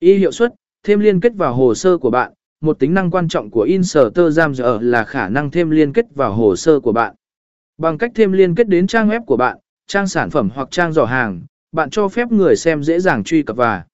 Y hiệu suất, thêm liên kết vào hồ sơ của bạn, một tính năng quan trọng của Instagram là khả năng thêm liên kết vào hồ sơ của bạn. Bằng cách thêm liên kết đến trang web của bạn, trang sản phẩm hoặc trang giỏ hàng, bạn cho phép người xem dễ dàng truy cập và